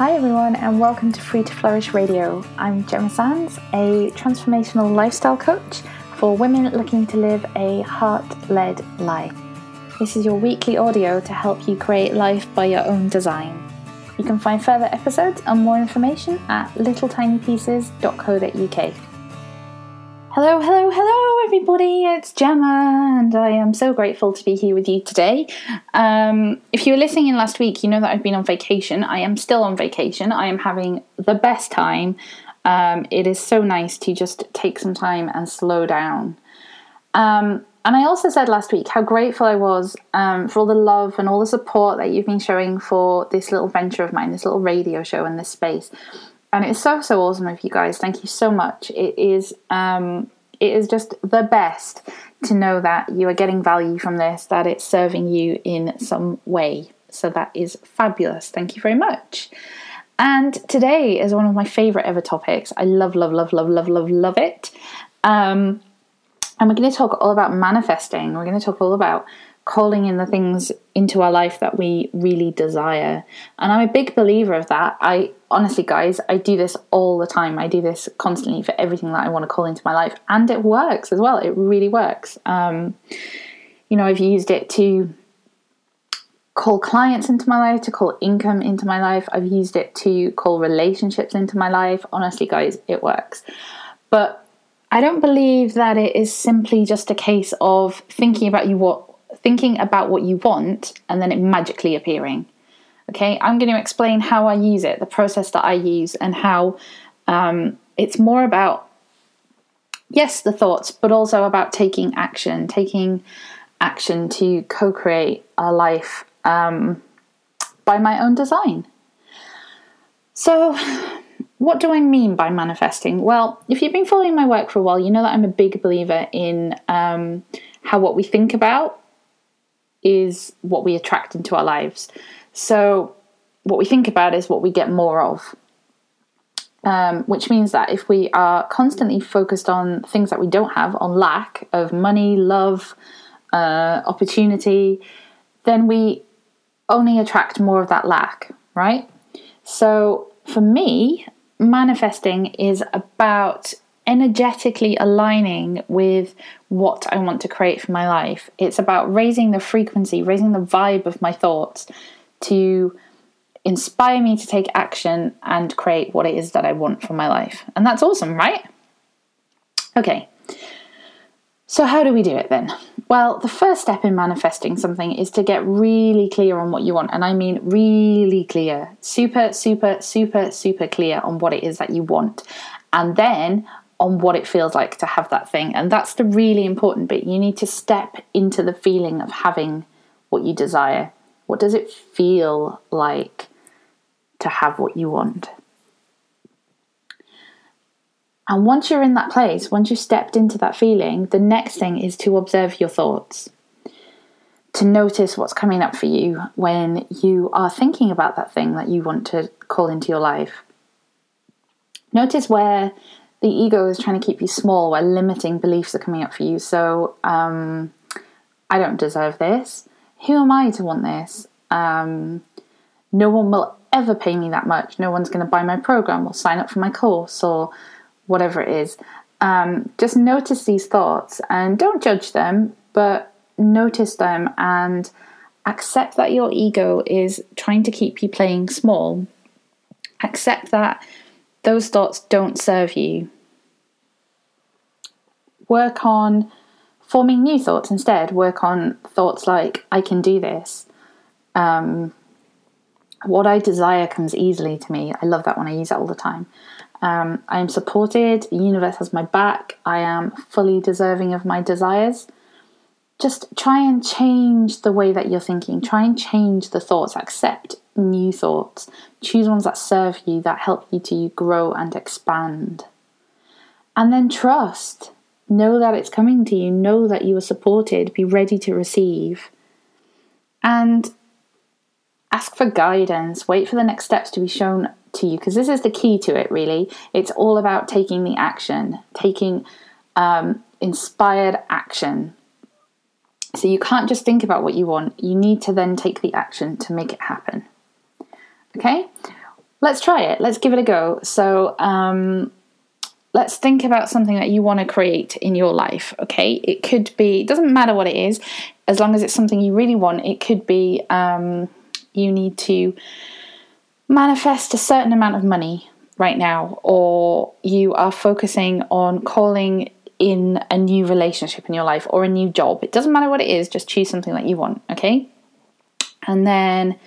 Hi, everyone, and welcome to Free to Flourish Radio. I'm Gemma Sands, a transformational lifestyle coach for women looking to live a heart led life. This is your weekly audio to help you create life by your own design. You can find further episodes and more information at littletinypieces.co.uk. Hello, hello, hello, everybody. It's Gemma, and I am so grateful to be here with you today. Um, if you were listening in last week, you know that I've been on vacation. I am still on vacation. I am having the best time. Um, it is so nice to just take some time and slow down. Um, and I also said last week how grateful I was um, for all the love and all the support that you've been showing for this little venture of mine, this little radio show in this space and it's so so awesome of you guys. Thank you so much. It is um, it is just the best to know that you are getting value from this, that it's serving you in some way. So that is fabulous. Thank you very much. And today is one of my favorite ever topics. I love, love, love, love, love, love, love it. Um, and we're going to talk all about manifesting. We're going to talk all about calling in the things into our life that we really desire. And I'm a big believer of that. I honestly, guys, I do this all the time. I do this constantly for everything that I want to call into my life, and it works as well. It really works. Um, you know, I've used it to call clients into my life, to call income into my life. I've used it to call relationships into my life. Honestly, guys, it works. But I don't believe that it is simply just a case of thinking about you what thinking about what you want and then it magically appearing. Okay, I'm going to explain how I use it, the process that I use, and how um, it's more about, yes, the thoughts, but also about taking action, taking action to co create a life um, by my own design. So, what do I mean by manifesting? Well, if you've been following my work for a while, you know that I'm a big believer in um, how what we think about is what we attract into our lives. So, what we think about is what we get more of. Um, which means that if we are constantly focused on things that we don't have, on lack of money, love, uh, opportunity, then we only attract more of that lack, right? So, for me, manifesting is about energetically aligning with what I want to create for my life. It's about raising the frequency, raising the vibe of my thoughts to inspire me to take action and create what it is that I want for my life. And that's awesome, right? Okay. So, how do we do it then? Well, the first step in manifesting something is to get really clear on what you want. And I mean really clear, super, super, super, super clear on what it is that you want. And then on what it feels like to have that thing. And that's the really important bit. You need to step into the feeling of having what you desire. What does it feel like to have what you want? And once you're in that place, once you've stepped into that feeling, the next thing is to observe your thoughts. To notice what's coming up for you when you are thinking about that thing that you want to call into your life. Notice where the ego is trying to keep you small where limiting beliefs are coming up for you. So, um, I don't deserve this. Who am I to want this? Um, no one will ever pay me that much. No one's going to buy my program or sign up for my course or whatever it is. Um, just notice these thoughts and don't judge them, but notice them and accept that your ego is trying to keep you playing small. Accept that those thoughts don't serve you. Work on forming new thoughts instead. Work on thoughts like, I can do this. Um, what I desire comes easily to me. I love that one, I use that all the time. Um, I am supported, the universe has my back, I am fully deserving of my desires. Just try and change the way that you're thinking, try and change the thoughts, accept new thoughts. Choose ones that serve you, that help you to grow and expand. And then trust. Know that it's coming to you. Know that you are supported. Be ready to receive. And ask for guidance. Wait for the next steps to be shown to you because this is the key to it, really. It's all about taking the action, taking um, inspired action. So you can't just think about what you want, you need to then take the action to make it happen. Okay? let's try it. Let's give it a go. So, um, let's think about something that you want to create in your life. Okay, it could be. It doesn't matter what it is, as long as it's something you really want. It could be um, you need to manifest a certain amount of money right now, or you are focusing on calling in a new relationship in your life or a new job. It doesn't matter what it is, just choose something that you want, okay? And then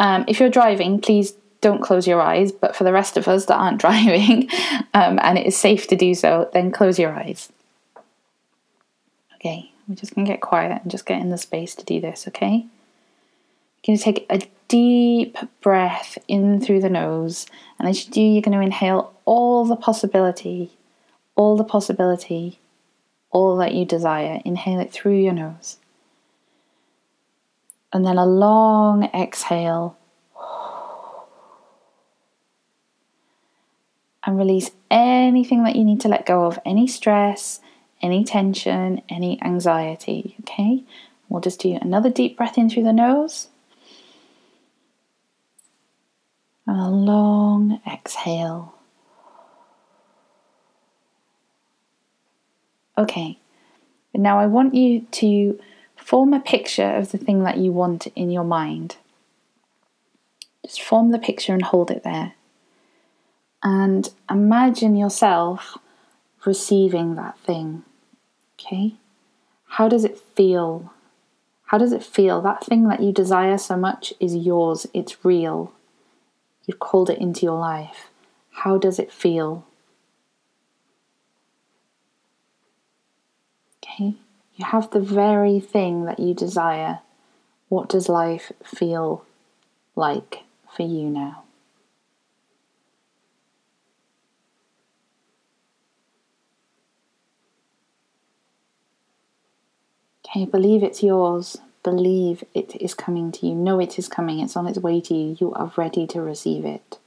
um, if you're driving, please don't close your eyes. But for the rest of us that aren't driving um, and it is safe to do so, then close your eyes. Okay, we're just to get quiet and just get in the space to do this, okay? You're to take a deep breath in through the nose, and as you do, you're to inhale all the possibility, all the possibility, all that you desire. Inhale it through your nose. And then a long exhale. And release anything that you need to let go of, any stress, any tension, any anxiety. Okay? We'll just do another deep breath in through the nose. And a long exhale. Okay, now I want you to form a picture of the thing that you want in your mind. Just form the picture and hold it there. And imagine yourself receiving that thing. Okay? How does it feel? How does it feel? That thing that you desire so much is yours, it's real. You've called it into your life. How does it feel? Okay, you have the very thing that you desire. What does life feel like for you now? Okay, believe it's yours. Believe it is coming to you. Know it is coming. It's on its way to you. You are ready to receive it.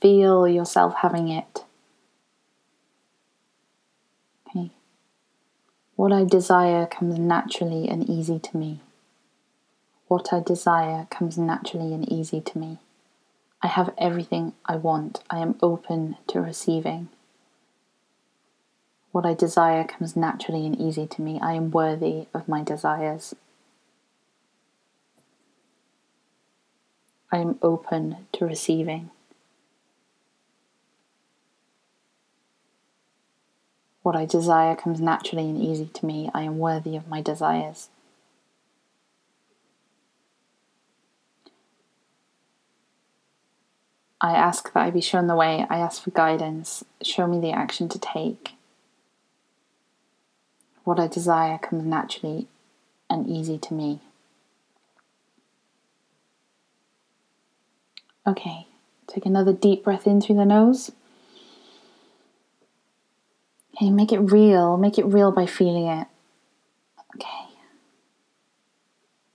Feel yourself having it. What I desire comes naturally and easy to me. What I desire comes naturally and easy to me. I have everything I want. I am open to receiving. What I desire comes naturally and easy to me. I am worthy of my desires. I am open to receiving. What I desire comes naturally and easy to me. I am worthy of my desires. I ask that I be shown the way. I ask for guidance. Show me the action to take. What I desire comes naturally and easy to me. Okay, take another deep breath in through the nose. Okay, make it real. Make it real by feeling it. Okay.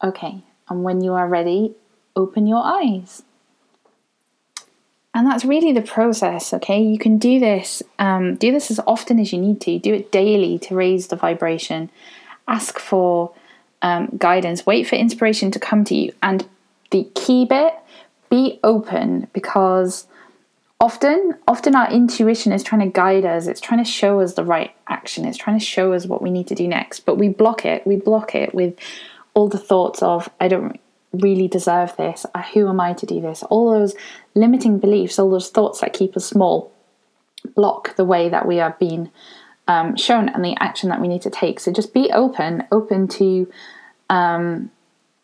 Okay, and when you are ready, open your eyes. And that's really the process, okay? You can do this, um, do this as often as you need to. Do it daily to raise the vibration. Ask for um, guidance. Wait for inspiration to come to you. And the key bit, be open because often, often our intuition is trying to guide us. It's trying to show us the right action. It's trying to show us what we need to do next. But we block it. We block it with all the thoughts of I don't really deserve this? Who am I to do this? All those limiting beliefs, all those thoughts that keep us small, block the way that we are being um, shown and the action that we need to take. So just be open, open to. Um,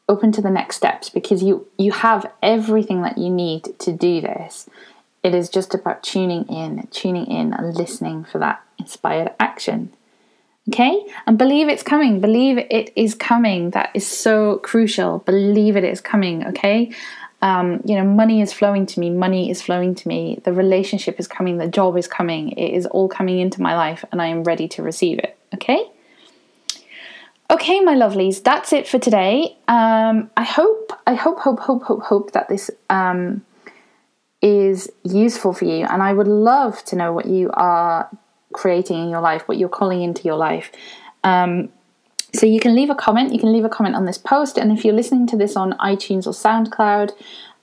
open to the next steps because you you have everything that you need to do this it is just about tuning in tuning in and listening for that inspired action Okay? And believe it's coming. Believe it is coming. That is so crucial. Believe it is coming. Okay? Um, you know, money is flowing to me. Money is flowing to me. The relationship is coming. The job is coming. It is all coming into my life, and I am ready to receive it. Okay? Okay, my lovelies, that's it for today. Um, I hope, I hope, hope, hope, hope, hope that this um, is useful for you, and I would love to know what you are creating in your life, what you're calling into your life. Um, so you can leave a comment. You can leave a comment on this post, and if you're listening to this on iTunes or SoundCloud,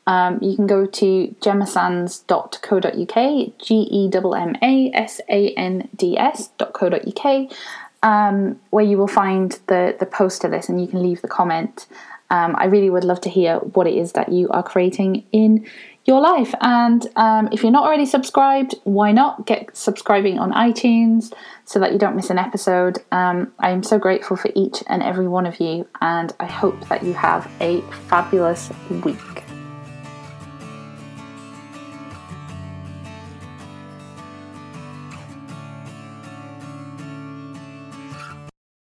um, you can go to gemmasands.co.uk, G E M M A S A N D S.co.uk, um, where you will find the, the post to this and you can leave the comment. Um, I really would love to hear what it is that you are creating in your life. And um, if you're not already subscribed, why not get subscribing on iTunes so that you don't miss an episode? Um, I am so grateful for each and every one of you, and I hope that you have a fabulous week.